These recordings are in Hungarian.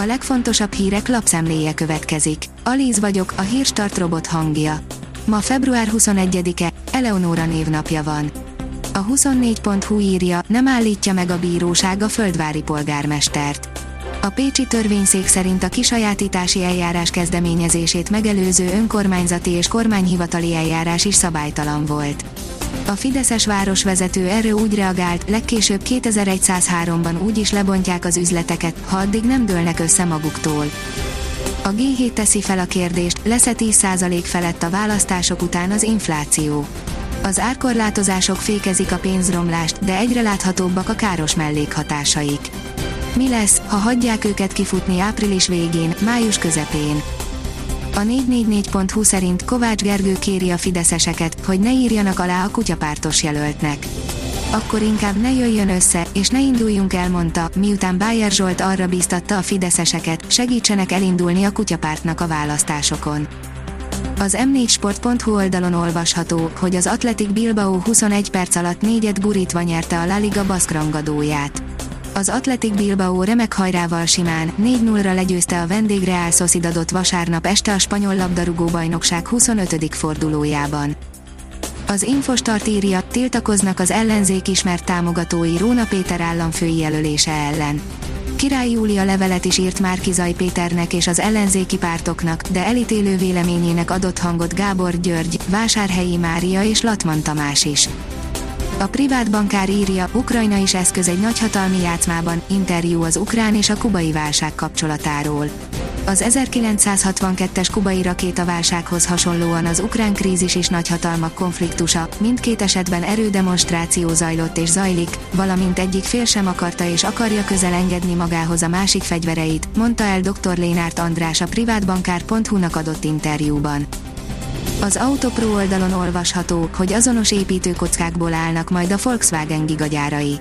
A legfontosabb hírek lapszemléje következik. Alíz vagyok, a hírstart robot hangja. Ma február 21-e, Eleonóra névnapja van. A 24.hu írja, nem állítja meg a bíróság a földvári polgármestert. A Pécsi törvényszék szerint a kisajátítási eljárás kezdeményezését megelőző önkormányzati és kormányhivatali eljárás is szabálytalan volt. A Fideszes városvezető erről úgy reagált, legkésőbb 2103-ban úgy is lebontják az üzleteket, ha addig nem dőlnek össze maguktól. A G7 teszi fel a kérdést, lesz-e 10% felett a választások után az infláció. Az árkorlátozások fékezik a pénzromlást, de egyre láthatóbbak a káros mellékhatásaik. Mi lesz, ha hagyják őket kifutni április végén, május közepén? A 444.hu szerint Kovács Gergő kéri a fideszeseket, hogy ne írjanak alá a kutyapártos jelöltnek. Akkor inkább ne jöjjön össze, és ne induljunk el, mondta, miután Bájer Zsolt arra bíztatta a fideszeseket, segítsenek elindulni a kutyapártnak a választásokon. Az m4sport.hu oldalon olvasható, hogy az Atletik Bilbao 21 perc alatt négyet gurítva nyerte a La Liga baszkrangadóját. Az Atletik Bilbao remek hajrával simán 4-0-ra legyőzte a vendég Real Sociedadot vasárnap este a spanyol labdarúgó bajnokság 25. fordulójában. Az Infostart írja, tiltakoznak az ellenzék ismert támogatói Róna Péter államfői jelölése ellen. Király Júlia levelet is írt Márkizaj Péternek és az ellenzéki pártoknak, de elítélő véleményének adott hangot Gábor György, Vásárhelyi Mária és Latman Tamás is. A privát bankár írja, Ukrajna is eszköz egy nagyhatalmi játszmában, interjú az ukrán és a kubai válság kapcsolatáról. Az 1962-es kubai rakétaválsághoz hasonlóan az ukrán krízis is nagyhatalmak konfliktusa, mindkét esetben erődemonstráció zajlott és zajlik, valamint egyik fél sem akarta és akarja közel engedni magához a másik fegyvereit, mondta el dr. Lénárt András a privátbankár.hu-nak adott interjúban. Az Autopro oldalon olvasható, hogy azonos építőkockákból állnak majd a Volkswagen gigagyárai.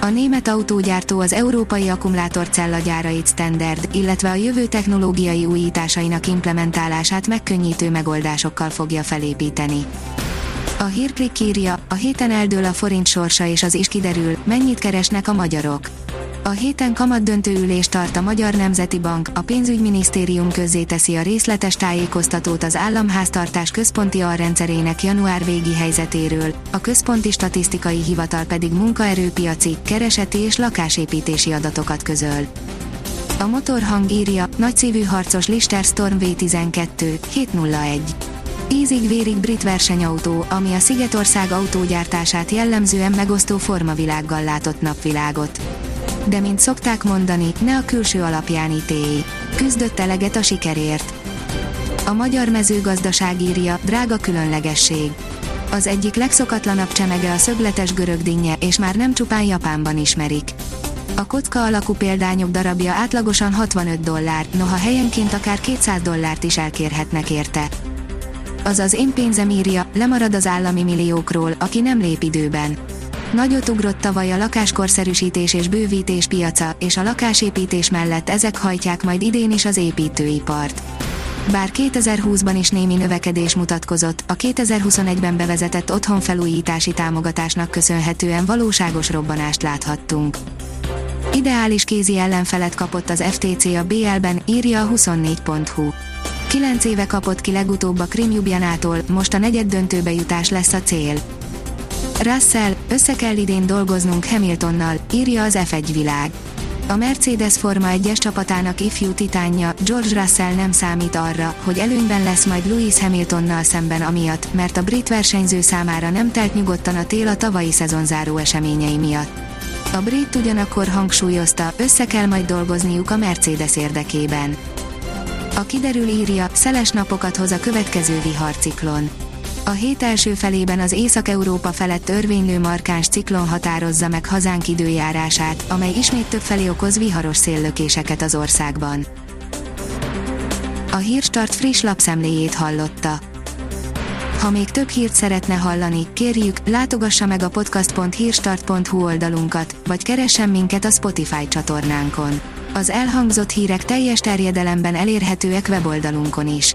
A német autógyártó az európai akkumulátorcella gyárait standard, illetve a jövő technológiai újításainak implementálását megkönnyítő megoldásokkal fogja felépíteni. A hírklik írja, a héten eldől a forint sorsa és az is kiderül, mennyit keresnek a magyarok. A héten kamatdöntő ülést tart a Magyar Nemzeti Bank, a pénzügyminisztérium közzéteszi a részletes tájékoztatót az államháztartás központi alrendszerének január végi helyzetéről, a Központi Statisztikai Hivatal pedig munkaerőpiaci, kereseti és lakásépítési adatokat közöl. A motorhang írja, nagyszívű harcos Lister Storm V12, 701. Ízig-vérig brit versenyautó, ami a Szigetország autógyártását jellemzően megosztó formavilággal látott napvilágot de mint szokták mondani, ne a külső alapján ítélj. Küzdött eleget a sikerért. A magyar mezőgazdaság írja, drága különlegesség. Az egyik legszokatlanabb csemege a szögletes görög dinnye, és már nem csupán Japánban ismerik. A kocka alakú példányok darabja átlagosan 65 dollár, noha helyenként akár 200 dollárt is elkérhetnek érte. Azaz én pénzem írja, lemarad az állami milliókról, aki nem lép időben. Nagyot ugrott tavaly a lakáskorszerűsítés és bővítés piaca, és a lakásépítés mellett ezek hajtják majd idén is az építőipart. Bár 2020-ban is némi növekedés mutatkozott, a 2021-ben bevezetett otthonfelújítási támogatásnak köszönhetően valóságos robbanást láthattunk. Ideális kézi ellenfelet kapott az FTC a BL-ben, írja a 24.hu. 9 éve kapott ki legutóbb a Krim Jubjanától, most a negyed döntőbe jutás lesz a cél. Russell, össze kell idén dolgoznunk Hamiltonnal, írja az F1 világ. A Mercedes Forma 1-es csapatának ifjú titánja, George Russell nem számít arra, hogy előnyben lesz majd Lewis Hamiltonnal szemben amiatt, mert a brit versenyző számára nem telt nyugodtan a tél a tavalyi szezonzáró eseményei miatt. A brit ugyanakkor hangsúlyozta, össze kell majd dolgozniuk a Mercedes érdekében. A kiderül írja, szeles napokat hoz a következő viharciklon. A hét első felében az Észak-Európa felett örvénylő markáns ciklon határozza meg hazánk időjárását, amely ismét többfelé okoz viharos széllökéseket az országban. A Hírstart friss lapszemléjét hallotta. Ha még több hírt szeretne hallani, kérjük, látogassa meg a podcast.hírstart.hu oldalunkat, vagy keressen minket a Spotify csatornánkon. Az elhangzott hírek teljes terjedelemben elérhetőek weboldalunkon is.